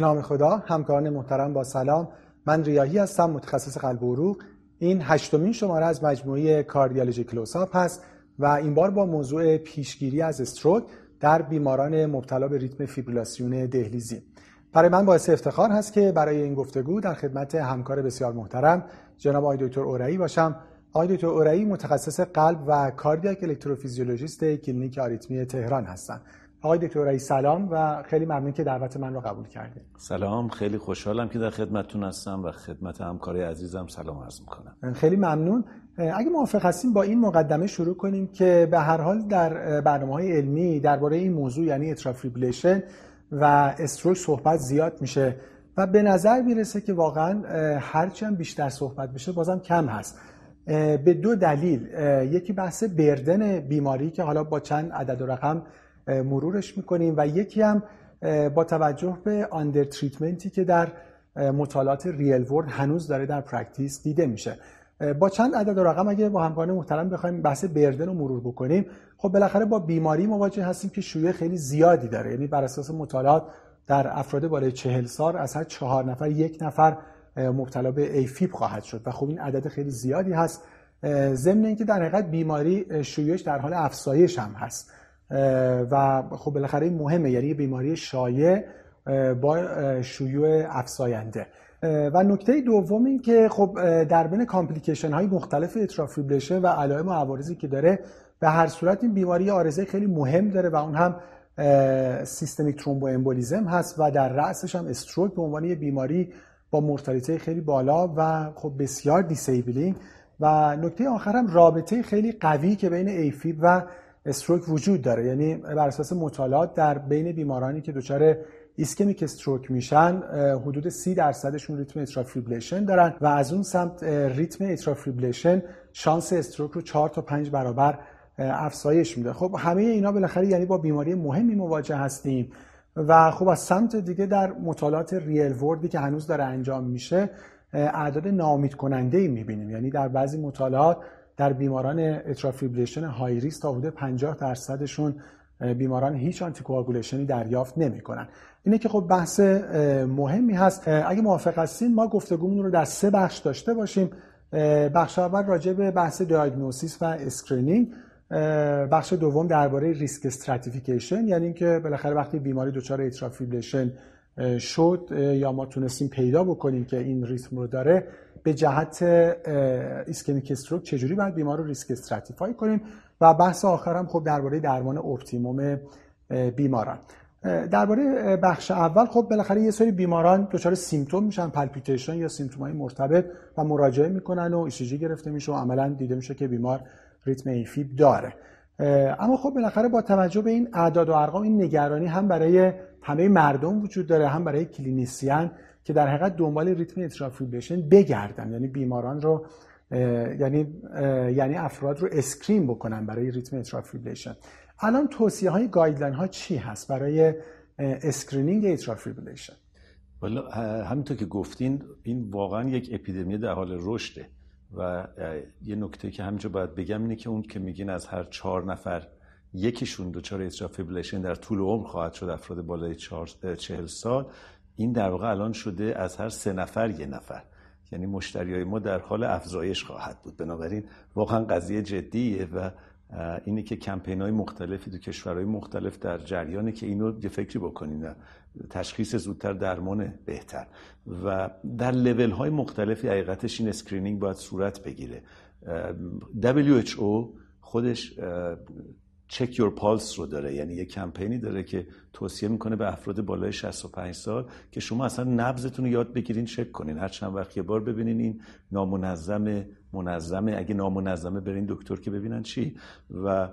به نام خدا همکاران محترم با سلام. من ریاهی هستم متخصص قلب و عروق. این هشتمین شماره از مجموعه Cardiology Close-Up هست و این بار با موضوع پیشگیری از stroke در بیماران مبتلا به ریتم فیبریلاسیون دهلیزی. برای من باعث افتخار هست که برای این گفتگو در خدمت همکار بسیار محترم جناب آقای دکتر اورایی باشم. آقای دکتر اورایی متخصص قلب و cardiac electrophysiologist کلینیک آریتمی تهران هستند. آقای دکتر رئیس سلام و خیلی ممنون که دعوت من رو قبول کردید سلام خیلی خوشحالم که در خدمتتون هستم و خدمت همکاری عزیزم سلام عرض می‌کنم. خیلی ممنون. اگه موافق هستیم با این مقدمه شروع کنیم که به هر حال در برنامه های علمی درباره این موضوع یعنی اترافیبلیشن و استروک صحبت زیاد میشه و به نظر می‌رسه که واقعا هرچی هم بیشتر صحبت بشه بازم کم هست. به دو دلیل. یکی بحث burden بیماری که حالا با چند عدد و رقم مرورش می‌کنیم و یکی هم با توجه به undertreatment ی که در مطالعات real world هنوز داره در practice دیده میشه. با چند عدد و رقم اگه با همکاران محترم بخوایم بحث burden رو مرور بکنیم خب بالاخره با بیماری مواجه هستیم که شیوع خیلی زیادی داره. یعنی بر اساس مطالعات در افراد بالای چهل سال از هر چهار نفر یک نفر مبتلا به AFib خواهد شد و خب این عدد خیلی زیادی هست. ضمن اینکه در حقیقت بیماری شیوعش در حال افزایش هم هست. و خب بالاخره این مهمه یعنی بیماری شایع با شیوع افزاینده. و نکته دوم این که خب در بین complication های مختلف atrial fibrillation و علائم و عوارضی که داره به هر صورت این بیماری عارضه خیلی مهم داره و اون هم systemic thromboembolism هست و در رأسش هم stroke به عنوان یه بیماری با mortality خیلی بالا و خب بسیار disabling و نکته آخر هم رابطه خیلی قوی که بین AFib و stroke وجود داره. یعنی بر اساس مطالعات در بین بیمارانی که دچار ischemic stroke میشن حدود 30 درصدشون ریتم atrial fibrillation دارن و از اون سمت ریتم atrial fibrillation شانس stroke رو 4 تا 5 برابر افزایش میده. خب همه اینا بالاخره یعنی با بیماری مهمی مواجه هستیم و خب از سمت دیگه در مطالعات real world ی که هنوز داره انجام میشه اعداد ناامید کننده ای می‌بینیم. یعنی در بعضی مطالعات در بیماران atrial fibrillation high risk تا حدود 50 درصدشون بیماران هیچ anticoagulation ی دریافت نمی‌کنن. اینه که خب بحث مهمی هست. اگه موافق هستین ما گفتگومون رو در سه بخش داشته باشیم. بخش اول راجع به بحث diagnosis و screening بخش دوم درباره risk stratification یعنی اینکه بالاخره وقتی بیماری دچار atrial fibrillation شد یا ما تونستیم پیدا بکنیم که این ریتم رو داره به جهت ischemic stroke چجوری باید بیمار رو risk stratify کنیم؟ و بحث آخرم خب درباره درمان optimum بیماران. درباره بخش اول خب بالاخره یه سری بیماران دچار symptom میشن palpitation یا symptom های مرتبط و مراجعه می‌کنن و ECG گرفته میشه و عملا دیده میشه که بیمار ریتم AFib داره. اما خب بالاخره با توجه به این اعداد و ارقام این نگرانی هم برای همه مردم وجود داره هم برای clinician که در حقیقت دنبال ریتم atrial fibrillation بگردن. یعنی بیماران رو یعنی یعنی افراد رو screen بکنن برای ریتم atrial fibrillation الان توصیه های guideline ها چی هست برای screening atrial fibrillation والا همینطور که گفتین این واقعا یک اپیدمی در حال رشده و یه نکته که همینجا باید بگم اینه که اون که میگین از هر چهار نفر یکیشون دچار اترافیبریشن در طول عمر خواهد شد افراد بالای چهل سال. این در واقع الان شده از هر سه نفر یه نفر. یعنی مشتری های ما در حال افزایش خواهد بود. بنابراین واقعا قضیه جدیه و اینه که کمپین های مختلفی تو کشورهای مختلف در جریانه که اینو یه فکری بکنین تشخیص زودتر درمان بهتر. و در لیول های مختلفی حقیقتش این screening باید صورت بگیره. WHO خودش check your pulse رو داره. یعنی یه کمپینی داره که توصیه می‌کنه به افراد بالای 65 سال که شما اصلا نبضتون رو یاد بگیرین چک کنین. هر چند وقت یه بار ببینین این نامنظم منظمه اگه نامنظمه برین دکتر که ببینن چی. و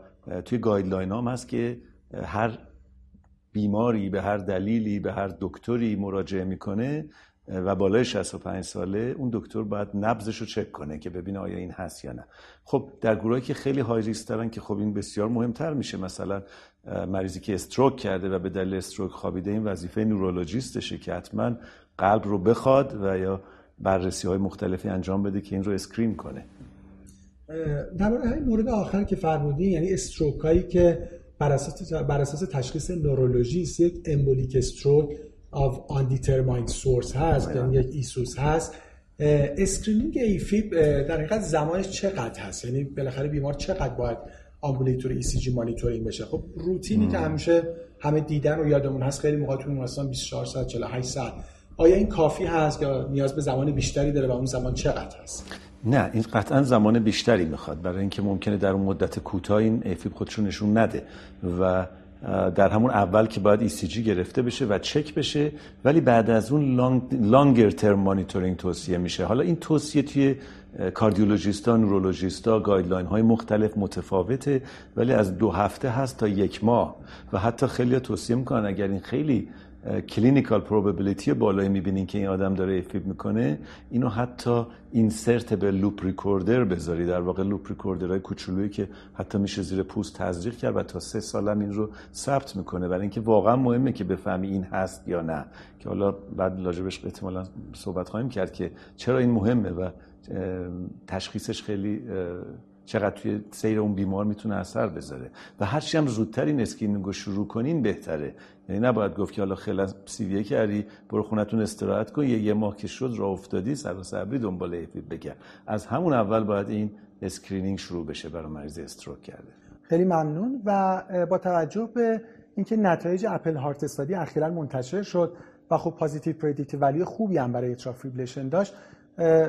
توی guideline هم هست که هر بیماری به هر دلیلی به هر دکتری مراجعه می‌کنه و بالای 65 ساله اون دکتر باید نبضش رو چک کنه که ببینه آیا این هست یا نه. خب در گروهی که خیلی های ریسک دارن که خب این بسیار مهمتر میشه مثلا مریضی که stroke کرده و به دلیل stroke خوابیده این وظیفه neurologistـشه که حتما قلب رو بخواد و یا بررسی های مختلفی انجام بده که این رو screen کنه. در مورد مورد آخر که فرمودین یعنی stroke هایی که بر اساس, بر اساس تشخیص neurologist یک embolic stroke of undetermined source هست یعنی یک ESUS هست. screening AFib در حقیقت زمانش چقدر هست؟ یعنی بالاخره بیمار چقدر باید ambulatory ECG monitoring بشه؟ خب روتینی که همیشه همه دیدن و یادمون هست خیلی موقع تو بیمارستان 24 ساعت 48 ساعت. آیا این کافی هست یا نیاز به زمان بیشتری داره و اون زمان چقدر هست؟ نه این قطعا زمان بیشتری می‌خواد. برای اینکه ممکنه در اون مدت کوتاه این AFib خودشو نشون نده و در همون اول که باید ECG گرفته بشه و چک بشه ولی بعد از اون longer term monitoring توصیه میشه. حالا این توصیه توی cardiologist ا neurologist ا guideline های مختلف متفاوته ولی از دو هفته هست تا یک ماه. و حتی خیلی توصیه می‌کنن اگر این خیلی clinical probability بالایی می‌بینین که این آدم داره AFib می‌کنه اینو حتی insert یه loop recorder بذاری. در واقع loop recorder های کوچولویی که حتی میشه زیر پوست تزریق کرد و تا سه سالم این رو ثبت می‌کنه. برای اینکه واقعا مهمه که بفهمی این هست یا نه. که حالا بعد راجبش احتمالا صحبت خواهیم کرد که چرا این مهمه و تشخیصش خیلی چقدر توی سیر اون بیمار می‌تونه اثر بذاره. و هرچی هم زودتر این رو شروع کنین بهتره. یعنی نباید گفت که حالا خیلی وی کردی برو خونتون استراحت کن یه, یه ماه که شد راه افتادی سر و صبری دنبال AFib بگرد. از همون اول باید این screening شروع بشه برای مریض stroke کرده. خیلی ممنون و با توجه به اینکه نتایج Apple Heart Study اخیرا منتشر شد و خب positive predictive value خوبی هم برای atrial fibrillation داشت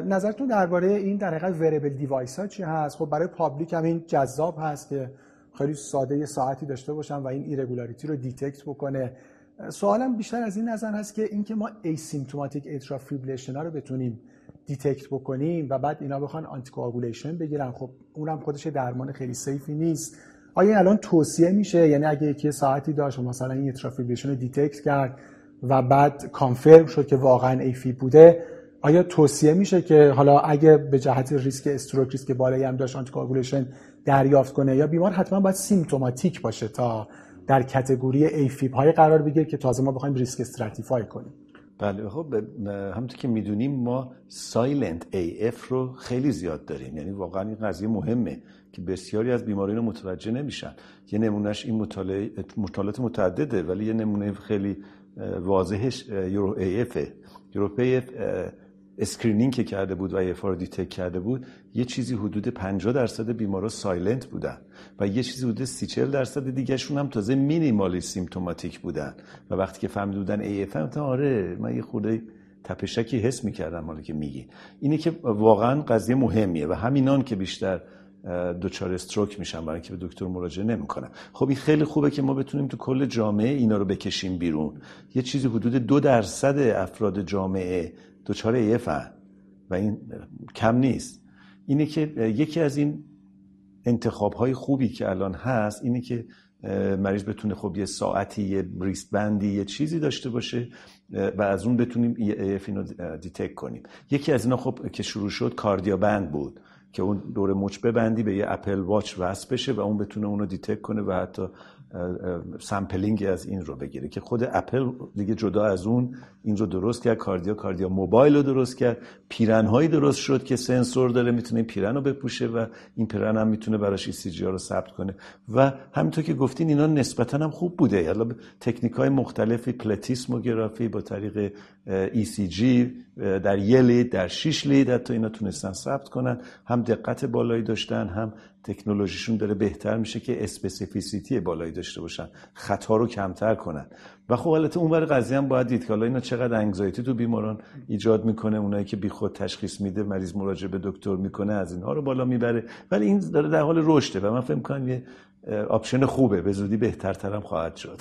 نظرتون درباره این در حقیقت wearable device ها چی هست؟ خب برای public هم این جذاب هست که خیلی ساده یه ساعتی داشته باشن و این irregularity رو detect بکنه. سوالم بیشتر از این نظر هست که اینکه ما asymptomatic atrial fibrillation ها رو بتونیم detect بکنیم و بعد اینا بخوان anticoagulation بگیرن. خب اونم خودش درمان خیلی safe ی نیست. آیا الان توصیه میشه؟ یعنی اگه یکی ساعتی داشت و مثلا این atrial رو detect کرد و بعد confirm شد که واقعا AFib بوده آیا توصیه میشه که حالا اگه به جهت risk stroke risk بالایی هم داشت anticoagulation دریافت کنه یا بیمار حتما باید symptomatic باشه تا در category AFib های قرار بگیره که تازه ما بخوایم risk stratify کنیم؟ بله خب همونطور که می‌دونیم ما silent AF رو خیلی زیاد داریم. یعنی واقعا این قضیه مهمه که بسیاری از بیماریان متوجه نمیشن. یه نمونهش این مطالعه مطالعات متعدده ولی یه نمونه خیلی واضحش یورو اف یورو اسکرینینگ که کرده بود و رو دیتک کرده بود یه چیزی حدود 50 درصد بیمارا سایلنت بودن و یه چیزی حدود 30 40 درصد دیگهشون هم تازه مینیمالی سیمتوماتیک بودن. و وقتی که فهمیده بودن ای اف هم آره من یه خورده تپشکی حس می‌کردم مالی که میگی. اینه که واقعا قضیه مهمیه و همینان که بیشتر دوچار استروک میشن برای اینکه به دکتر مراجعه نمی‌کنن. خب این خیلی خوبه که ما بتونیم تو کل جامعه اینا رو بکشیم بیرون. یه چیزی حدود دو درصد افراد جامعه دچار ایف و این کم نیست. اینه که یکی از این انتخاب های خوبی که الان هست اینه که مریض بتونه خب یه ساعتی یه بریست بندی یه چیزی داشته باشه و از اون بتونیم AF اینو detect کنیم. یکی از اینا خب که شروع شد Kardia Band بود که اون دور مچ ببندی به یه Apple Watch وصل بشه و اون بتونه اونو detect کنه و حتی sampling از این رو بگیره که خود اپل دیگه جدا از اون این رو درست کرد Kardia KardiaMobile رو درست کرد پیرهن درست شد که سنسور داره می‌تونه پیرهن رو بپوشه و این پیرهن هم می‌تونه براش ای رو ثبت کنه. و همینطور که گفتین اینا نسبتا هم خوب بوده. یعنی تکنیک های مختلفی plethysmography با طریق ای در یه lead در شیش lead حتی اینا تونستن ثبت کنن. هم دقت بالایی داشتن هم تکنولوژیشون داره بهتر میشه که specificity بالایی داشته باشن. خطا رو کمتر کنن. و خب البته اون قضیه هم باید دید که حالا اینا چقدر anxiety تو بیماران ایجاد می‌کنه اونایی که بیخود تشخیص میده مریض مراجعه به دکتر می‌کنه از اینها رو بالا می‌بره. ولی این داره در حال رشده و من فکر می‌کنم یه option خوبه. به زودی بهترتر هم خواهد شد.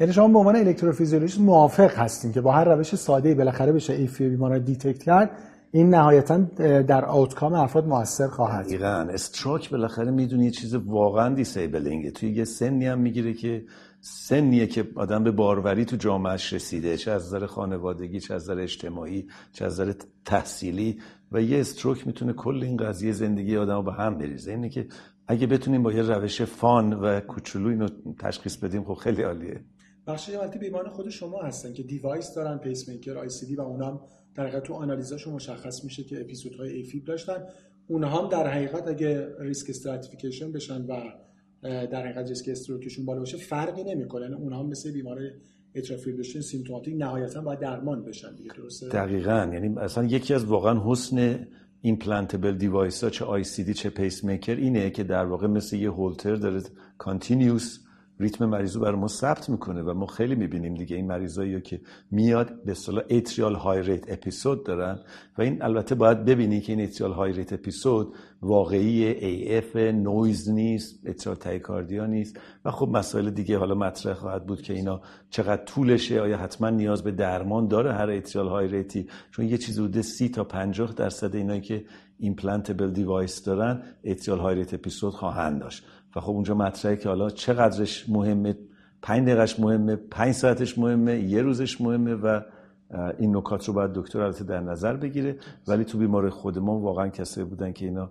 یعنی شما به عنوان electrophysiologist موافق هستین که با هر روش ساده بالاخره بشه AFib بیمار detect کرد. این نهایتا در outcome افراد موثر خواهد دقیقاً. stroke بالاخره می‌دونی یه چیز واقعا disabling ـه توی یه سنی هم می‌گیره که سنیه که آدم به باروری تو جامعهش رسیده چه از نظر خانوادگی چه از نظر اجتماعی چه از نظر تحصیلی. و یه stroke می‌تونه کل این قضیه زندگی آدم رو به هم بریزه. اینه که اگه بتونیم با یه روش fun و کوچولو اینو تشخیص بدیم خب خیلی عالیه. بخش بیمان خود شما هستن که device دارن pacemaker ICD و اونم در حقیقت تو analyze اشون مشخص میشه که episode های AFib داشتن. اونها هم در حقیقت اگه risk stratification بشن و در حقیقت risk stroke شون بالا باشه فرقی نمی‌کنه. یعنی اونها هم مثل بیمار atrial fibrillation symptomatic نهایتا باید درمان بشن دیگه درسته؟ دقیقاً. یعنی اصلا یکی از واقعا حسن implantable device ها چه ICD چه پیس میکر اینه که در واقع مثل یه هولتر داره continuous ریتم مریض رو برای ما ثبت می‌کنه و ما خیلی می‌بینیم دیگه این مریضایی که میاد به اصطلاح atrial high rate episode دارن و این البته باید ببینی که این atrial high rate episode واقعی AF، noise نیست atrial tachycardia نیست و خب مسائل دیگه حالا مطرح خواهد بود که اینا چقدر طولشه آیا حتما نیاز به درمان داره هر atrial high rate ی چون یه چیز بوده سی تا 50 درصد اینایی که implantable device دارن atrial high rate episode خواهند داشت. خب اونجا مطرحه که حالا چقدرش مهمه پنج دقیقش مهمه پنج ساعتش مهمه یه روزش مهمه و این نکات رو باید دکتر البته در نظر بگیره. ولی تو بیمار خود ما واقعا کسایی بودن که اینا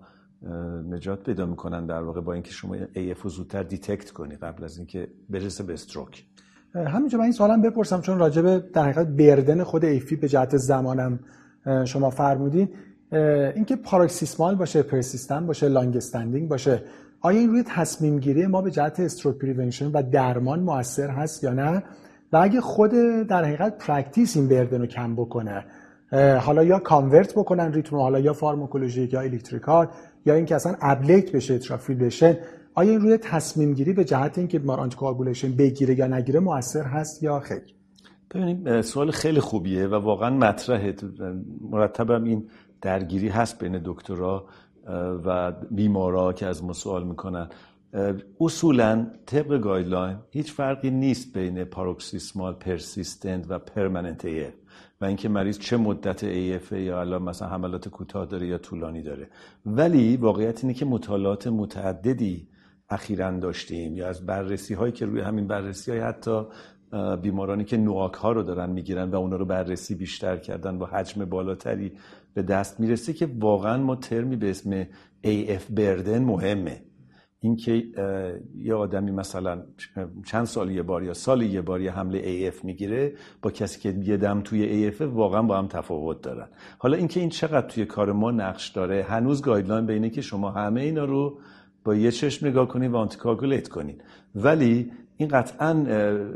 نجات پیدا می‌کنن در واقع با اینکه شما AF رو زودتر detect کنی قبل از اینکه برسه به stroke. همینجا من این سوالم بپرسم چون راجب در حقیقت burden خود AFib به جهت زمانم شما فرمودین. اینکه paroxysmal باشه persistent باشه long standing باشه آیا این روی تصمیم گیری ما به جهت stroke prevention و درمان موثر هست یا نه؟ و اگه خود در حقیقت practice این burden رو کم بکنه حالا یا convert بکنن ریتم حالا یا pharmacologic یا electrical یا اینکه اصلا ablate بشه atrial fibrillation آیا این روی تصمیم گیری به جهت اینکه بیمار anticoagulation بگیره یا نگیره موثر هست یا خیر؟ ببینیم سوال خیلی خوبیه و واقعا مطرحه. مرتبم این درگیری هست بین دکترها و بیمارا که از ما سوال می‌کنن. اصولا طبق guideline هیچ فرقی نیست بین paroxysmal persistent و permanent و اینکه مریض چه مدت AFib یا الان مثلا حملات کوتاه داره یا طولانی داره. ولی واقعیت اینه که مطالعات متعددی اخیرا داشتیم یا از بررسی هایی که روی همین بررسی های حتی بیمارانی که NOAC ها رو دارن می‌گیرن و اونا رو بررسی بیشتر کردن با حجم بالاتری به دست می‌رسه که واقعا ما ترمی به اسم AF burden مهمه. اینکه یه آدمی مثلا چند سال یه بار یا سال یه بار یه حمله AF می‌گیره با کسی که هر دم توی AF واقعا با هم تفاوت دارن. حالا اینکه این چقدر توی کار ما نقش داره هنوز guideline به اینه که شما همه اینا رو با یه چشم نگاه کنید و anticoagulate کنید ولی این قطعا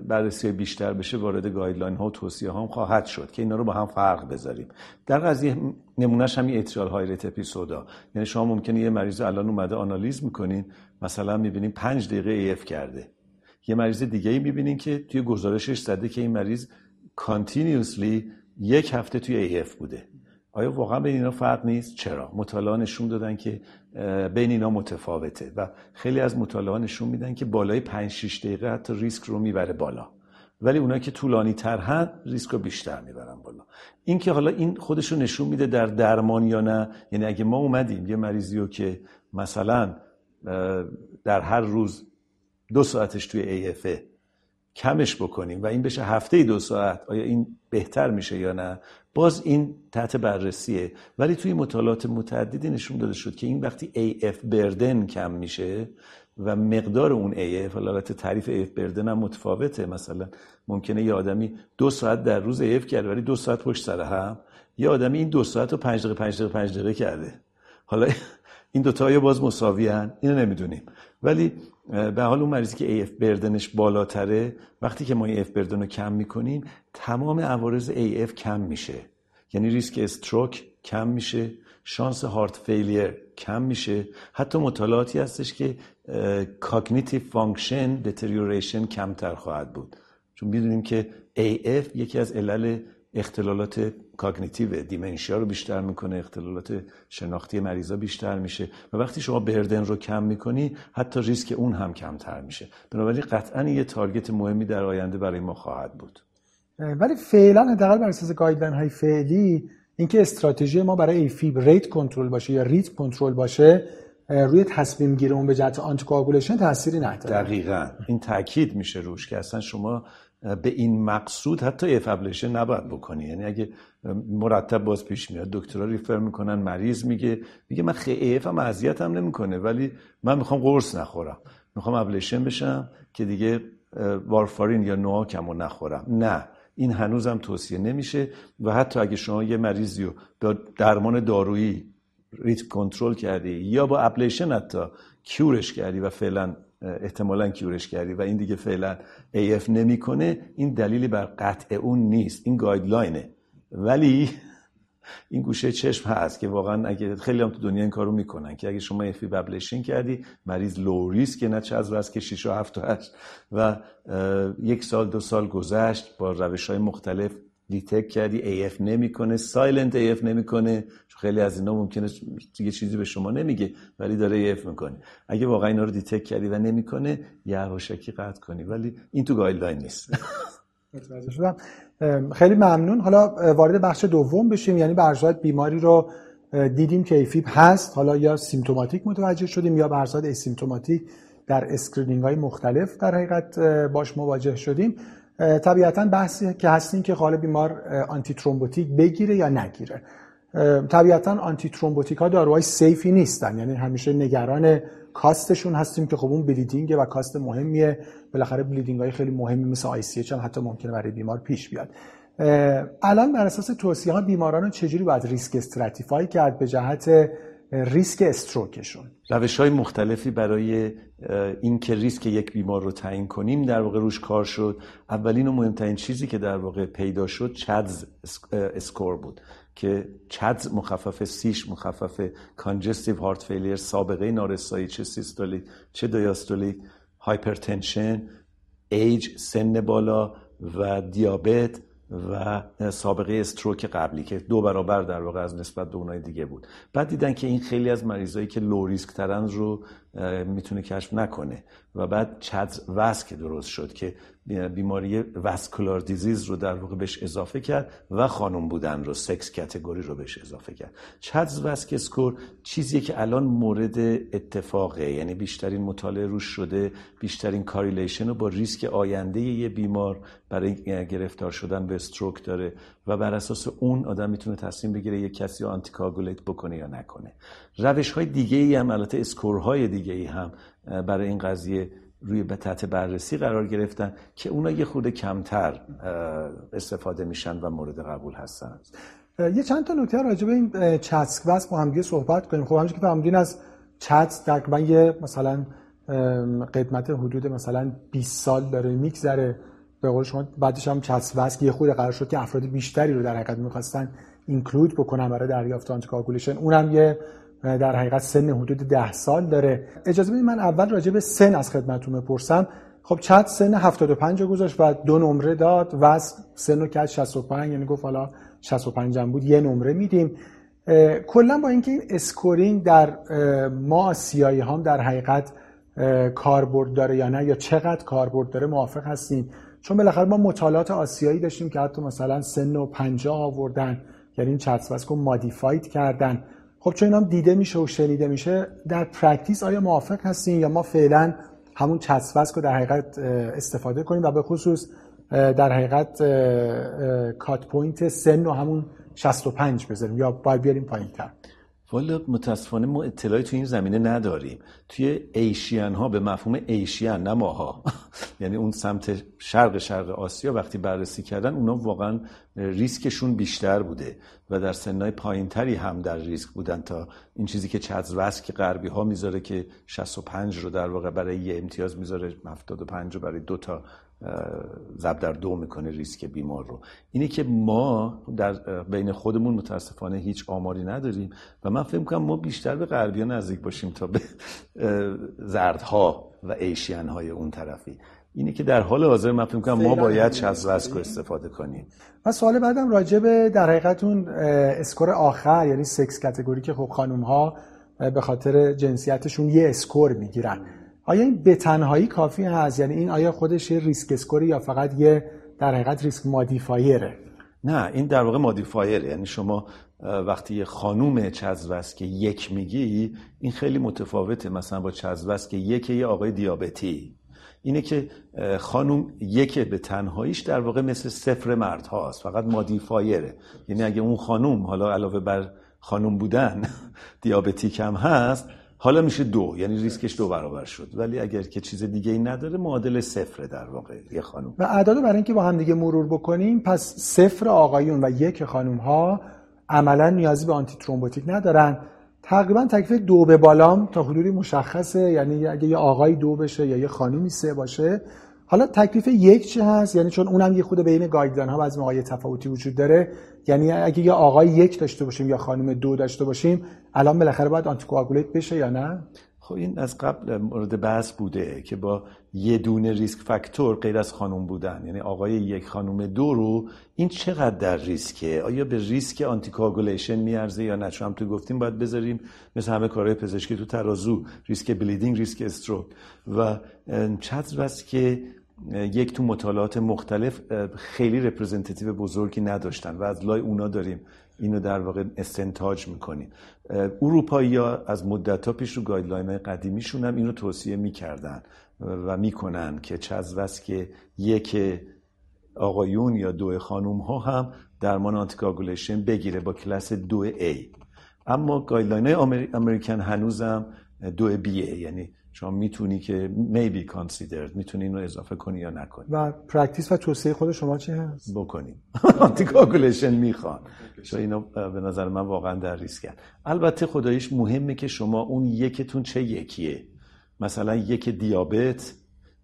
بررسی بیشتر بشه وارد guideline ها و توصیه ها هم خواهد شد که اینا رو با هم فرق بذاریم. در قضیه نمونهش همین atrial high rate episode ا یعنی شما ممکنه یه مریض الان اومده آنالیز می‌کنین مثلا می‌بینین پنج دقیقه AFib کرده. یه مریض دیگه ای می‌بینین که توی گزارشش زده که این مریض continuously یک هفته توی AFib بوده. آیا واقعا بین اینا فرق نیست؟ چرا؟ مطالعه نشون دادن که بین اینا متفاوته و خیلی از مطالعه نشون میدن که بالای 5 6 دقیقه حتی ریسک رو می‌بره بالا. ولی اونایی که طولانی تر هن ریسک رو بیشتر می‌برن بالا. این که حالا این خودش رو نشون میده در درمان یا نه یعنی اگه ما اومدیم یه مریضی رو که مثلا در هر روز دو ساعتش توی AFA کمش بکنیم و این بشه هفته دو ساعت آیا این بهتر میشه یا نه؟ باز این تحت بررسیه. ولی توی مطالعات متعددی نشون داده شد که این وقتی AF بردن کم میشه و مقدار اون AF البته تعریف AF بردن هم متفاوته. مثلا ممکنه یه آدمی دو ساعت در روز AF کرده ولی دو ساعت پشت سر هم. یه آدمی این دو ساعت رو پنج دقیقه پنج دقیقه پنج دقیقه کرده. حالا این دوتا باز مساوی هن اینو نمی‌دونیم. ولی به حال اون مریضی که AF بردنش بالاتره وقتی که ما AF بردن رو کم می‌کنیم تمام عوارض AF کم میشه. یعنی ریسک stroke کم میشه شانس heart failure کم میشه. حتی مطالعاتی هستش که cognitive function deterioration کمتر خواهد بود. چون می‌دونیم که AF یکی از علل اختلالات cognitive، dementia رو بیشتر می‌کنه اختلالات شناختی مریضا بیشتر میشه و وقتی شما burden رو کم می‌کنی حتی ریسک اون هم کمتر میشه. بنابراین قطعا یه target مهمی در آینده برای ما خواهد بود. ولی فعلا حداقل بر اساس guideline های فعلی اینکه استراتژی ما برای AFib rate control باشه یا rhythm control باشه روی تصمیم گیری اون به جهت anticoagulation تأثیری نداره دقیقا. این تاکید میشه روش که اصلا شما به این مقصود حتی AF ablation نباید بکنی. یعنی اگه مرتب باز پیش میاد دکترها refer می‌کنن مریض میگه میگه من خیلی هم اذیتم نمی‌کنه ولی من می‌خوام قرص نخورم. می‌خوام ablation بشم که دیگه وارفارین یا نواکمو نخورم. نه این هنوزم توصیه نمیشه و حتی اگه شما یه مریضی رو درمان دارویی ریت کنترل کردی یا با ابلیشن حتی کیورش کردی و فعلا احتمالا کیورش کردی و این دیگه فعلا AF نمی‌کنه این دلیلی بر قطع اون نیست. این گایدلاینه. ولی این گوشه چشم هست که واقعا اگه خیلی هم تو دنیا این کارو می‌کنن که اگه شما افی ببلشین کردی مریض لو ریسک نه چه از که 6 و 7 و 8 و یک سال دو سال گذشت با روش های مختلف detect کردی AF نمی‌کنه silent AF نمی‌کنه. خیلی از اینا ممکنه دیگه چیزی به شما نمیگه ولی داره AF می‌کنه. اگه واقعا اینا رو detect کردی و نمی‌کنه یواشکی قطع کنی ولی این تو guideline نیست. خیلی ممنون. حالا وارد بخش دوم بشیم. یعنی یه بیماری رو دیدیم که AFib هست. حالا یا symptomatic متوجه شدیم یا به asymptomatic در screening های مختلف در حقیقت باش مواجه شدیم. طبیعتا بحثی که هستیم که غالب بیمار antithrombotic بگیره یا نگیره. طبیعتا antithrombotic ها داروهای safe ی نیستن. یعنی همیشه نگران cost شون هستیم که خب اون bleeding و cost مهمیه. بالاخره bleeding های خیلی مهمی مثل ICH هم حتی ممکنه برای بیمار پیش بیاد. الان بر اساس توصیه ها بیماران چجوری باید risk stratify کرد به جهت ریسک stroke شون. روش های مختلفی برای اینکه ریسک یک بیمار رو تعیین کنیم در واقع روش کار شد. اولین و مهمترین چیزی که در واقع پیدا شد CHADS score بود که CHADS مخفف C ش مخفف congestive heart failure سابقه نارسایی چه سیستولیک چه دیاستولیک hypertension age سن بالا و دیابت و سابقه stroke قبلی که دو برابر در واقع از نسبت به اونای دیگه بود. بعد دیدن که این خیلی از مریضایی که low risk ترن رو می‌تونه کشف نکنه. و بعد CHA2DS2-VASc درست شد که بیماری vascular disease رو در واقع بهش اضافه کرد و خانم بودن رو sex category رو بهش اضافه کرد. CHA2DS2-VASc score چیزیه که الان مورد اتفاقه. یعنی بیشترین مطالعه روش شده بیشترین correlation رو با ریسک آینده یه بیمار برای گرفتار شدن به استروک داره و بر اساس اون آدم می‌تونه تصمیم بگیره یه کسی رو آنتیکاگولیت بکنه یا نکنه. روش های دیگه ای هم البته اسکورهای دیگه ای هم برای این قضیه روی به تحت بررسی قرار گرفتن که اونا یه خود کمتر استفاده میشن و مورد قبول هستن. یه چند تا نکته راجع به این چسک واسه با هم صحبت کنیم. خب همونجوری که فهمیدین از چتس تقریبا یه مثلا قدمت حدود مثلا 20 سال داره میگذره. به قول شما بعدش هم چسب که یه خود قرار شد که افراد بیشتری رو در حقیقت می‌خواستن include بکنن برای دریافت anticoagulation اونم یه در حقیقت سن حدود ده سال داره. اجازه بدید من اول راجع به سن از خدمتتون بپرسم. خب CHADS سن 75 گذاشت و دو نمره داد و سن رو کرد 65 یعنی گفت حالا 65 هم بود یه نمره میدیم. کلا با اینکه این scoring در ما آسیایی هم در حقیقت کاربرد داره یا نه یا چقدر کاربرد داره موافق هستیم چون بالاخره ما مطالعات آسیایی داشتیم که حتی مثلا سن و 50 آوردن یعنی این CHADS رو modified کردن. خب چون اینام دیده میشه و شنیده میشه در practice آیا موافق هستین یا ما فعلا همون CHA2DS2-VASc رو در حقیقت استفاده کنیم و به خصوص در حقیقت cut point سن رو همون 65 بذاریم یا باید بیاریم پایین تر والا متاسفانه ما اطلاعی تو این زمینه نداریم. توی ایشیان ها به مفهوم ایشیان نه ماها. یعنی اون سمت شرق شرق آسیا وقتی بررسی کردن اونا واقعا ریسکشون بیشتر بوده و در سنهای پایینتری هم در ریسک بودن تا این چیزی که چز که غربی ها می‌ذاره که 65 رو در واقع برای یه امتیاز می‌ذاره 75 رو برای دو تا ضرب در دو می‌کنه ریسک بیمار رو. اینه که ما در بین خودمون متاسفانه هیچ آماری نداریم و من فکر کنم ما بیشتر به غربی نزدیک باشیم تا به زردها و Asian های اون طرفی. اینه که در حال حاضر من فکر کنم ما باید CHA2DS2-VASc و استفاده کنیم. و سوال بعدم راجع به در حقیقت اون score آخر یعنی sex category که خب خانم ها به خاطر جنسیتشون یه score می‌گیرن. آیا این به تنهایی کافی هست؟ یعنی این آیا خودش یه ریسک اسکوری یا فقط یه در حقیقت ریسک مادیفایره نه این در واقع مادیفایره یعنی شما وقتی یه خانوم چزوست که یک میگی این خیلی متفاوته. مثلا با چزوست که یک یه آقای دیابتی. اینه که خانوم یک به تنهاییش در واقع مثل صفر مرد هاست فقط مادیفایره یعنی اگه اون خانوم حالا علاوه بر خانوم بودن diabetic هم هست حالا میشه دو یعنی ریسکش دو برابر شد. ولی اگر که چیز دیگه ای نداره معادل صفر در واقع یه خانم و اعداد برای اینکه با هم دیگه مرور بکنیم پس صفر آقایون و یک خانم ها عملا نیازی به antithrombotic ندارن. تقریبا تکلیف دو به بالام تا حدودی مشخصه. یعنی اگه یه آقای دو بشه یا یه خانومی سه باشه حالا تکلیف یک چه هست؟ یعنی چون اونم یه خود بین guideline ها بعضی موقع تفاوتی وجود داره. یعنی اگه یه آقای یک داشته باشیم یا خانم دو داشته باشیم الان بالاخره باید anticoagulate بشه یا نه؟ خب این از قبل مورد بحث بوده که با یه دونه risk factor غیر از خانم بودن. یعنی آقای یک خانم دو رو این چقدر در ریسکه؟ آیا به risk anticoagulation میارزه یا نه؟ چون هم تو گفتیم باید بذاریم مثل همه کارهای پزشکی تو ترازو risk bleeding risk stroke. و چقدر است که یک تو مطالعات مختلف خیلی representative بزرگی نداشتن و از لای اونا داریم اینو در واقع استنتاج می‌کنیم. اروپایی ها از مدت ها پیش رو guideline قدیمیشون هم اینو توصیه می‌کردن و می‌کنن که CHA2DS2-VASc یک آقایون یا دو خانوم ها هم درمان anticoagulation بگیره با کلاس دو A. اما guideline های American هنوزم دو B یعنی شما می‌تونی که maybe considered می‌تونی اینو اضافه کنی یا نکنی. و practice و توصیه خود شما چی هست؟ بکنیم. anticoagulation می‌خوان چون اینو به نظر من واقعا در ریسکن البته خداییش مهمه که شما اون یکتون چه یکیه؟ مثلا یک دیابت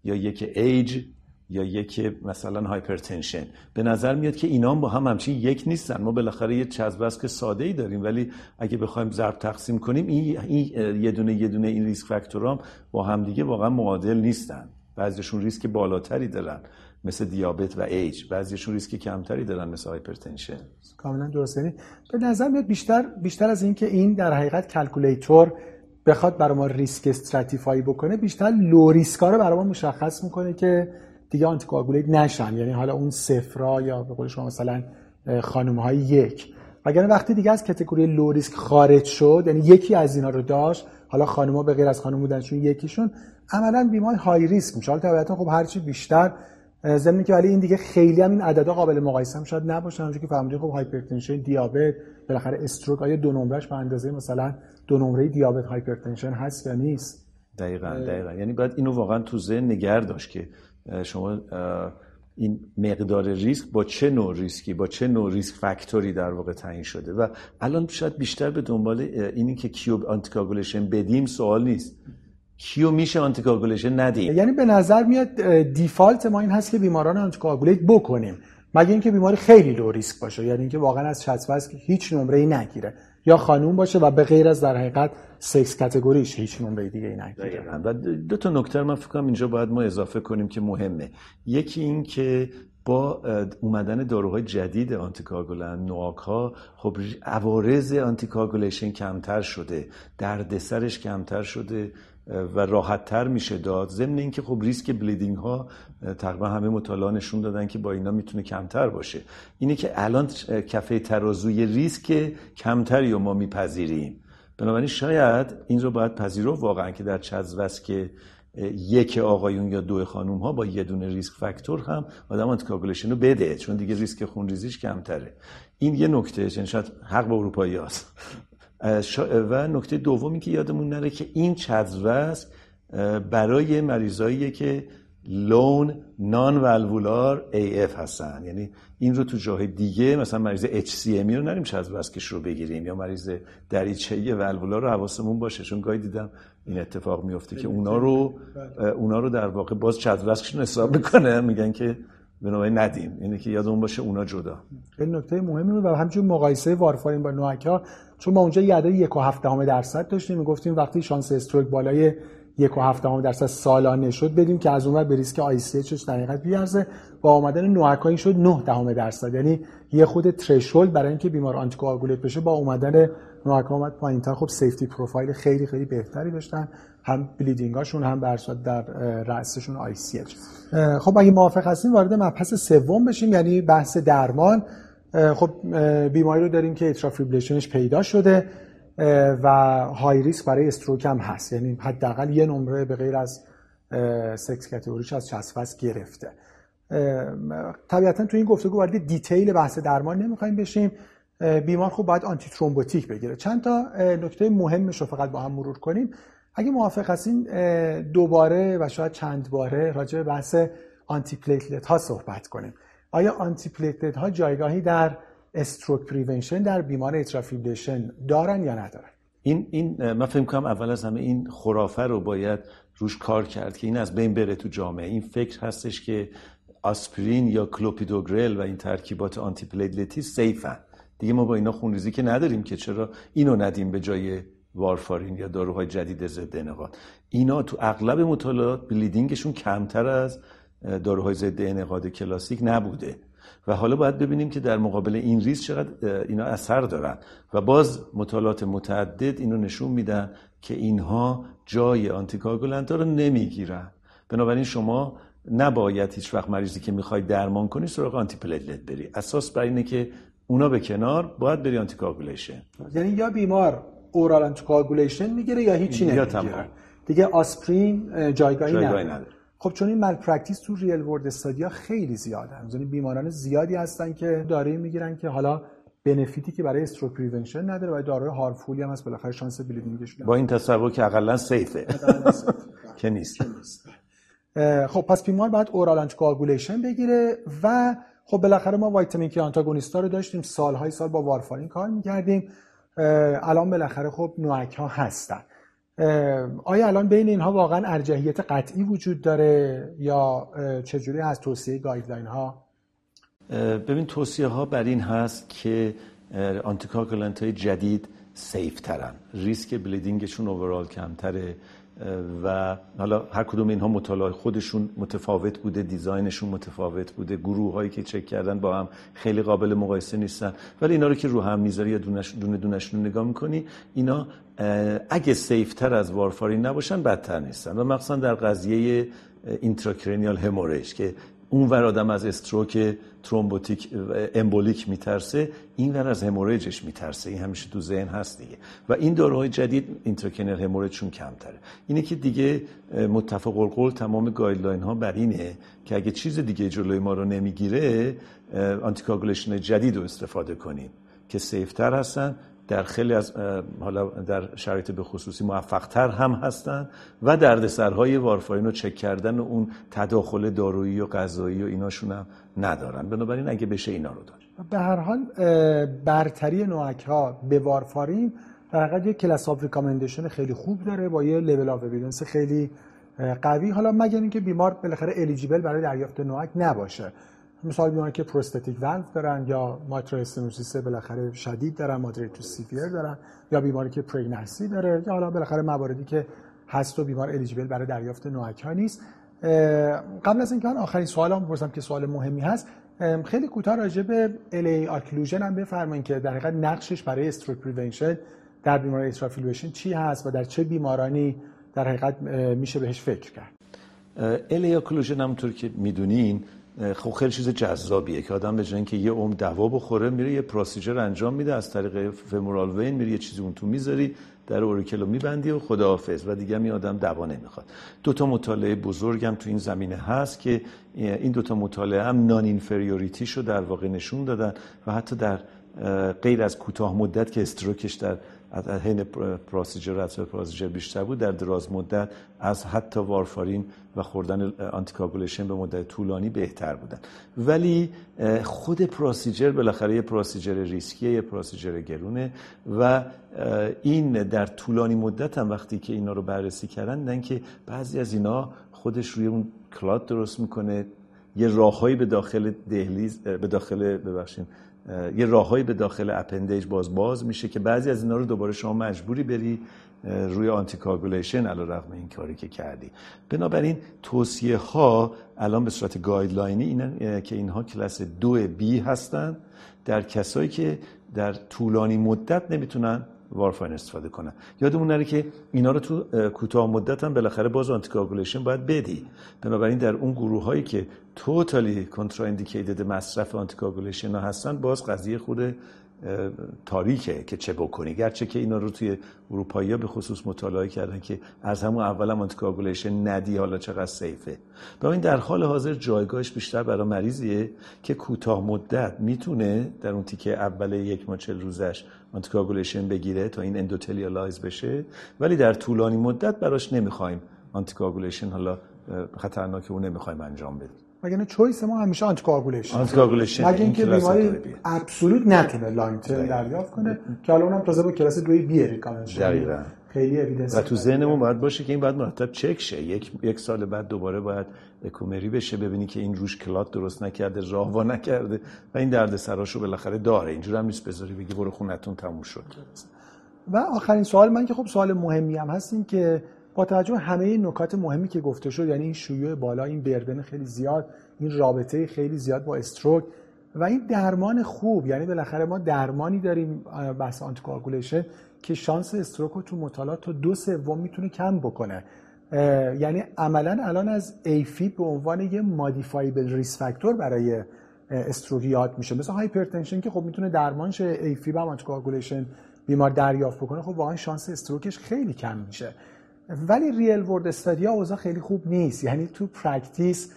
یا یک ایج یا یک مثلا hypertension. به نظر میاد که اینا با هم همچین یک نیستن. ما بالاخره یه CHA2DS2-VASc ساده ای داریم ولی اگه بخوایم ضرب تقسیم کنیم این, این یه دونه یه دونه این risk factor ام با همدیگه واقعا معادل نیستن. بعضیشون ریسک بالاتری دارن مثل دیابت و ایج بعضیشون ریسک کمتری دارن مثل hypertension. کاملا درست. یعنی به نظر میاد بیشتر بیشتر از اینکه این در حقیقت calculator بخواد برای ما risk stratify بکنه بیشتر low risk ا رو برای مشخص می‌کنه که دیگه anticoagulate نشن. یعنی حالا اون صفرا یا به قول شما مثلا خانم های یک. وگرنه وقتی دیگه از category low risk خارج شد یعنی یکی از اینا رو داشت حالا خانم‌ها به غیر از خانم بودنشون یکیشون عملا بیمار high risk میشه. حالا طبیعتا خب هرچی بیشتر ضمن که ولی این دیگه خیلی هم این عددا قابل مقایسه هم شاید نباشن اونجوری که فهمیدین خب hypertension دیابت بالاخره stroke آیا دو نمرهش به اندازه مثلا دو نمره دیابت hypertension هست یا نیست؟ دقیقاً دقیقاً. یعنی باید اینو واقعا تو ذهن نگه داشت که شما این مقدار ریسک با چه نوع ریسکی با چه نوع risk factor ی در واقع تعیین شده؟ و الان شاید بیشتر به دنبال اینی که کیو anticoagulation بدیم سوال نیست. کیو میشه anticoagulation ندیم؟ یعنی به نظر میاد default ما این هست که بیماران anticoagulate بکنیم. مگه اینکه بیماری خیلی low risk باشه؟ یعنی اینکه واقعا از چسب هیچ نمره ای نگیره. یا خانوم باشه و به غیر از در حقیقت sex category ش هیچ نمره دیگه نگیره. و دو تا نکته من فکر کنم اینجا باید ما اضافه کنیم که مهمه. یکی این که با اومدن داروهای جدید anticoagulant NOAC ها خب عوارض anticoagulation کمتر شده دردسرش کمتر شده. و راحت تر میشه داد. ضمن اینکه خب risk bleeding ها تقریبا همه مطالعه نشون دادن که با اینا می‌تونه کمتر باشه. اینه که الان کفه ترازوی ریسک کمتری رو ما میپذیریم. بنابراین شاید این رو باید پذیرفت واقعا که در چزوست که یک آقایون یا دو خانوم ها با یه دونه risk factor هم آدم anticoagulation رو بده چون دیگه ریسک خونریزیش کمتره. این یه نکته یعنی شاید حق با اروپایی هست و نکته دومی که یادمون نره که این چزوست برای مریضایی که لون نان والوولار اف هستن. یعنی این رو تو جای دیگه مثلا مریض HCM رو نریم چزوستکش رو بگیریم. یا مریض دریچه‌ای والوولار رو حواسمون باشه. چون گاهی دیدم این اتفاق میفته که اونا رو اونا رو در واقع باز چزوستکشون حساب می‌کنه. میگن که بنابراین ندیم. اینه که یادمون باشه اونا جدا. خیلی نکته مهمی بود و همچنین مقایسه وارفارین با نوآکا چون ما اونجا یه عدد یک و هفته درصد داشتیم می‌گفتیم وقتی شانس استروک بالای یک و هفته درصد سالانه شد بدیم که از اون به ریسک آی سی اچش در حقیقت بیارزه. با آمدن نوآکا شد 9 دهم درصد. یعنی یه خود threshold برای اینکه بیمار anticoagulate بشه با اومدن NOAC ا اومد پایینتر خب safety profile خیلی خیلی بهتری داشتن هم bleeding اشون هم در رأسشون ICH. خب اگه موافق هستیم وارد مبحث سوم بشیم یعنی بحث درمان. خب بیماری رو داریم که AF براش پیدا شده و high risk برای stroke هم هست. یعنی حداقل یه نمره به غیر از sex category ش از CHADS-VASc گرفته. طبیعتا تو این گفتگو وارد detail بحث درمان نمی‌خوایم بشیم. بیمار خوب باید antithrombotic بگیره. چند تا نکته مهمش رو فقط با هم مرور کنیم. اگه موافق هستین دوباره و شاید چند باره راجع به بحث antiplatelet ها صحبت کنیم. آیا antiplatelet ها جایگاهی در stroke prevention در بیمار atrial fibrillation دارن یا ندارن؟ این این من فکر کنم اول از همه این خرافه رو باید روش کار کرد که این از بین بره تو جامعه. این فکر هستش که آسپرین یا کلوپیدوگرل و این ترکیبات antiplatelet ی safe ن. دیگه ما با اینا خونریزی که نداریم که چرا اینو ندیم به جای وارفارین یا داروهای جدید ضد انعقاد اینا تو اغلب مطالعات bleeding شون کمتر از داروهای ضد انعقاد کلاسیک نبوده. و حالا باید ببینیم که در مقابل این ریسک چقدر اینا اثر دارن. و باز مطالعات متعدد اینو نشون میدن که اینها جای anticoagulant رو نمی‌گیرن. بنابراین شما نباید هیچ وقت مریضی که می‌خوای درمان کنی سراغ antiplatelet بری. اساس بر اینه که اونا به کنار باید بری anticoagulation یعنی یا بیمار oral anticoagulation می‌گیره یا هیچی نمی‌گیره. دیگه آسپرین جایگاهی, جایگاهی نداره. خب چون این malpractice تو real world study ا خیلی زیاده. یعنی بیماران زیادی هستن که داروی می‌گیرن که حالا benefit ی که برای stroke prevention نداره و داروی harmful ی هم هست. بالاخره شانس bleeding ش با این تصور که اقلا safe ه که نیست. خب پس بیمار باید oral anticoagulation بگیره و خب بالاخره ما vitamin K antagonist ا رو داشتیم سالهای سال با وارفارین کار می‌کردیم. الان بالاخره خب NOAC ها هستن. آیا الان بین اینها واقعا ارجحیت قطعی وجود داره یا چجوری از توصیه guideline ها ببین توصیه ها بر این هست که anticoagulant های جدید safe ترن. ریسک bleeding شون overall کمتره. و حالا هر کدوم اینها مطالعه خودشون متفاوت بوده design شون متفاوت بوده گروه هایی که چک کردن با هم خیلی قابل مقایسه نیستن. ولی اینا رو که رو هم می‌ذاری یا دونه دونشون نگاه می‌کنی اینا اگه safe تر از وارفارین نباشن بدتر نیستن. و مخصوصا در قضیه intracranial hemorrhage که اون ور آدم از stroke thrombotic embolic میترسه این ور از hemorrhage ش میترسه. این همیشه تو ذهن هست دیگه. و این داروهای جدید intracranial hemorrhage شون کمتره. اینه که دیگه متفق القول تمام guideline ها بر اینه که اگه چیز دیگه جلوی ما رو نمی‌گیره anticoagulation جدید رو استفاده کنیم که safe تر هستن در خیلی از حالا در شرایط به خصوصی موفقتر هم هستن و دردسرهای وارفارین رو چک کردن و اون تداخل دارویی و غذایی و ایناشون هم ندارن. بنابراین اگه بشه اینا رو داره به هر حال برتری NOAC ها به وارفارین در حقیقت یک class of recommendation خیلی خوب داره با یه level of evidence خیلی قوی. حالا مگر اینکه بیمار بالاخره eligible برای دریافت NOAC نباشه. مثال بیماری که prosthetic valve دارن یا mitral بالاخره شدید دارن moderate severe دارن یا بیماری که pregnancy داره یا حالا بالاخره مواردی که هست و بیمار eligible برای دریافت NOAC ها نیست قبل از اینکه آخرین سوالم بپرسم که سوال مهمی هست خیلی کوتاه راجع به LAA occlusion هم بفرمایید که در حقیقت نقشش برای stroke prevention در بیمارای atrial fibrillation چی هست و در چه بیمارانی در حقیقت میشه بهش فکر کرد؟ LAA occlusion همونطور که می‌دونین خب خیلی چیز جذابیه که آدم به جای اینکه یه عمر دوا بخوره میره یه procedure انجام میده از طریق femoral vein میره یه چیزی اون تو می‌ذاری در auricle و میبندی و خداحافظ. و دیگه می آدم دوا نمی‌خواد. دو تا مطالعه بزرگم تو این زمینه هست که این دو تا مطالعه هم non-inferiority رو در واقع نشون دادن و حتی در غیر از کوتاه مدت که stroke ش در حین procedure procedure بیشتر بود. در دراز مدت از حتی وارفارین و خوردن anticoagulation به مدت طولانی بهتر بودن. ولی خود procedure بالاخره یه procedure ریسکیه یه procedure گرونه و این در طولانی مدت هم وقتی که اینا رو بررسی کردن دیدن که بعضی از اینا خودش روی اون clot درست می‌کنه یه راههایی به داخل دهلیز به داخل ببخشید یه راههایی به داخل appendage باز باز میشه که بعضی از اینا رو دوباره شما مجبوری بری روی anticoagulation علی رغم این کاری که کردی. بنابراین توصیه ها الان به صورت guideline ی اینن که اینها کلاس دو B هستن. در کسایی که در طولانی مدت نمی‌تونن وارفارین استفاده کنن یادمون نره که اینا رو تو کوتاه مدت هم بالاخره باز anticoagulation باید بدی. بنابراین در اون گروه هایی که totally contraindicated مصرف anticoagulation ها هستن باز قضیه خود تاریکه که چه بکنی. گرچه که اینا رو توی اروپایی به خصوص مطالعه کردن که از همون اول هم anticoagulation ندی حالا چقدر safe ه. این در حال حاضر جایگاهش بیشتر برای مریضیه که کوتاه مدت می‌تونه در اون تیکه اول یک ماه چل روزش anticoagulation بگیره تا این endothelialize بشه. ولی در طولانی مدت براش نمی‌خوایم anticoagulation حالا خطرناک اون نمی‌خوایم انجام بدیم. وگرنه choice ما همیشه anticoagulation anticoagulation مگه اینکه بیماری absolute نتونه long term دریافت کنه که حالا اونم تازه با کلاس 2 B recommendation خیلی evidence و تو ذهنمون باید باشه که این باید مرتب چک شه. یک یک سال بعد دوباره باید اکو مری بشه ببینی که این روش clot درست نکرده راه وا نکرده و این درد سراشو بالاخره داره. اینجوری هم نیست بذاری بگی برو خونتون تموم شد. و آخرین سوال من که خب سوال مهمی هم هست که با توجه همه نکات مهمی که گفته شد یعنی این شیوع بالا این بردن خیلی زیاد این رابطه خیلی زیاد با stroke و این درمان خوب یعنی بالاخره ما درمانی داریم بحث anticoagulation که شانس stroke رو تو مطالعات تا دو سوم می‌تونه کم بکنه. یعنی عملا الان از AF به عنوان یه modifiable risk factor برای stroke یاد میشه. مثل hypertension که خب می‌تونه درمان شه AF با anticoagulation بیمار دریافت بکنه خب واقعا شانس stroke ش خیلی کم میشه. ولی real world study ها اوضاع خیلی خوب نیست. یعنی تو practice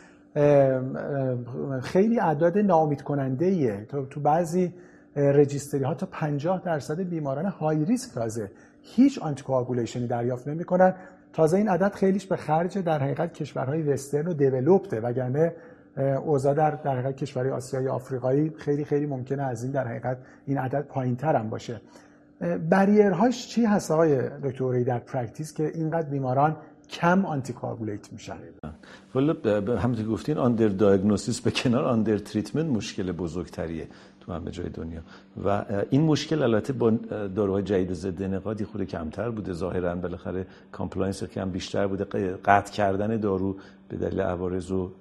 خیلی اعداد ناامید کننده ایه تو بعضی registry ها تا 50 درصد بیماران high risk تازه هیچ anticoagulation ی دریافت نمی‌کنن. تازه این عدد خیلیش به خرج در حقیقت کشورهای وسترن و developed ه وگرنه اوضاع در در حقیقت کشورهای آسیایی آفریقایی خیلی خیلی ممکنه از این در حقیقت این عدد پایین هم باشه. barrier هاش چی هست آقای دکتر در practice که اینقدر بیماران کم anticoagulate میشن؟ والا همونطور گفتین underdiagnosis به کنار undertreatment مشکل بزرگتریه تو همه جای دنیا. و این مشکل البته با داروهای جدید ضد انعقادی خود کمتر بوده. ظاهرا بالاخره compliance کم بیشتر بوده. قطع کردن دارو به دلیل عوارض و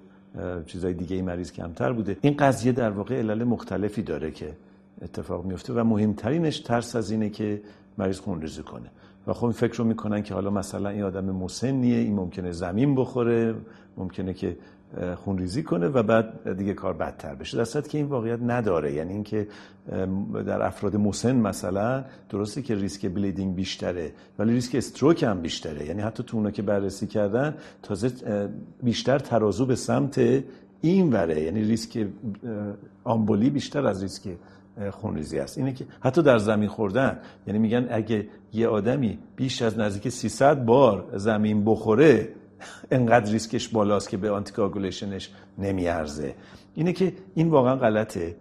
چیزای دیگه ای مریض کمتر بوده. این قضیه در واقع علل مختلفی داره که اتفاق میفته و مهمترینش ترس از اینه که مریض خونریزی کنه. و خب این فکر رو می‌کنن که حالا مثلا این آدم مسنیه این ممکنه زمین بخوره ممکنه که خونریزی کنه و بعد دیگه کار بدتر بشه. در که این واقعیت نداره. یعنی اینکه در افراد مسن مثلا درسته که ریسک بلیدینگ بیشتره ولی ریسک استروک هم بیشتره. یعنی حتی تو اونا که بررسی کردن تازه بیشتر ترازو به سمت این وره. یعنی ریسک آمبولی بیشتر از ریسک خونریزی است. اینه که حتی در زمین خوردن یعنی میگن اگه یه آدمی بیش از نزدیک 300 بار زمین بخوره انقدر ریسکش بالاست که به anticoagulation ش نمیارزه. اینه که این واقعا غلطه.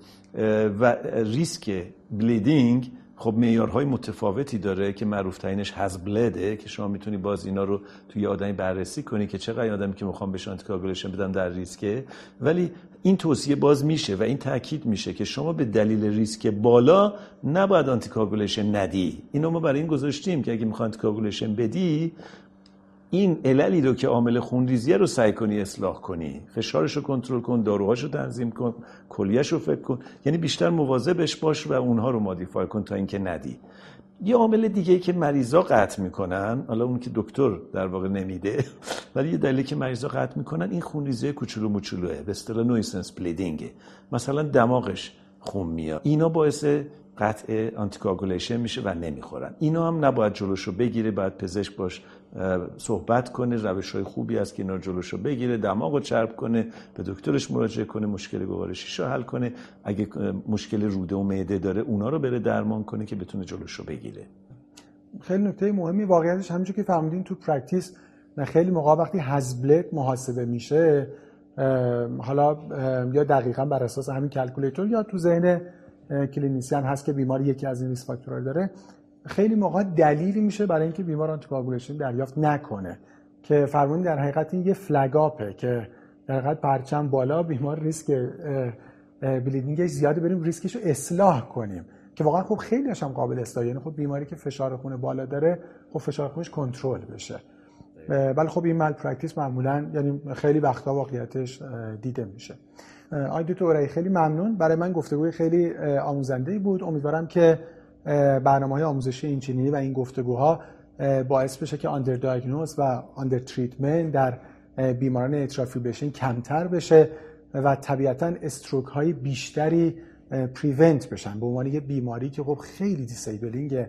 و risk bleeding خب معیارهای متفاوتی داره که معروف ترینش HAS-BLED ه که شما می‌تونی باز اینا رو توی آدمی بررسی کنی که چقدر آدمی که می‌خوام بهش anticoagulation بدم در ریسکه. ولی این توصیه باز میشه و این تاکید میشه که شما به دلیل ریسک بالا نباید anticoagulation ندی. اینو ما برای این گذاشتیم که اگه می‌خوای anticoagulation بدی این عللی رو که عامل خونریزیه رو سعی کنی اصلاح کنی. فشارش رو کنترل کن داروهاش رو تنظیم کن کلیهش رو فکر کن. یعنی بیشتر مواظبش باش و اونها رو modify کن تا اینکه ندی. یه عامل دیگه که مریضا قطع می‌کنن حالا اون که دکتر در واقع نمیده ولی یه دلیلی که مریضا قطع می‌کنن این خونریزی کوچولو موچولوه به اصطلاح nuisance bleeding ه مثلا دماغش خون میاد. اینا باعث قطع anticoagulation میشه و نمی‌خورن. اینا هم نباید جلوشو بگیره باید پزشک باش صحبت کنه روش های خوبی است که اینا جلوشو بگیره دماغ رو چرب کنه به دکترش مراجعه کنه مشکل گوارشیش رو حل کنه اگه مشکل روده و معده داره اونا رو بره درمان کنه که بتونه جلوشو بگیره. خیلی نکته مهمی واقعیتش همونجور که فهمیدین تو practice خیلی موقع وقتی HAS-BLED محاسبه میشه حالا یا دقیقا بر اساس همین calculator یا تو ذهن clinician هست که بیماری یکی از این ریس داره. خیلی موقع دلیلی میشه برای اینکه بیمار anticoagulation دریافت نکنه. که فرمودین در حقیقت این یه flag up ه که در حقیقت پرچم بالا بیمار risk bleeding ش زیاده بریم ریسکش رو اصلاح کنیم. که واقعا خب خیلی هم قابل اصلاح یعنی خب بیماری که فشار خون بالا داره خب فشار خونش کنترل بشه. ولی خب این مال practice معمولا یعنی خیلی وقتا واقعیتش دیده میشه. آقای دکتر خیلی ممنون. برای من گفتگوی خیلی آموزنده بود. امیدوارم که برنامه های آموزشی اینچنینی و این گفتگوها باعث بشه که underdiagnose و undertreatment در بیماران atrial fibrillation کمتر بشه و طبیعتا stroke های بیشتری prevent بشن. به عنوان یه بیماری که خب خیلی disabling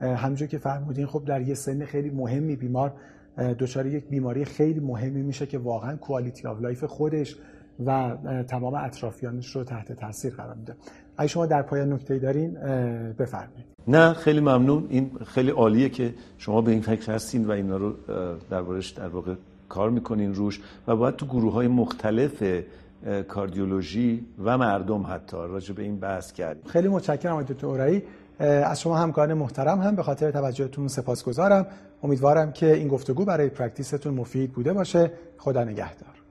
همونجور که فرمودین خب در یه سن خیلی مهمی بیمار دچار یک بیماری خیلی مهمی میشه که واقعا quality of life خودش و تمام اطرافیانش رو تحت تاثیر قرار میده. اگه شما در پایان نکته دارین بفرمایید. نه خیلی ممنون. این خیلی عالیه که شما به این فکر هستین و اینا رو دربارش در واقع کار می‌کنین روش و باید تو گروه های مختلف کاردیولوژی و مردم حتی راجع به این بحث کردیم. خیلی متشکرم آقای دکتر اورایی. از شما همکاران محترم هم به خاطر توجهتون سپاسگزارم. امیدوارم که این گفتگو برای پرکتیستون مفید بوده باشه. خدا نگهدار.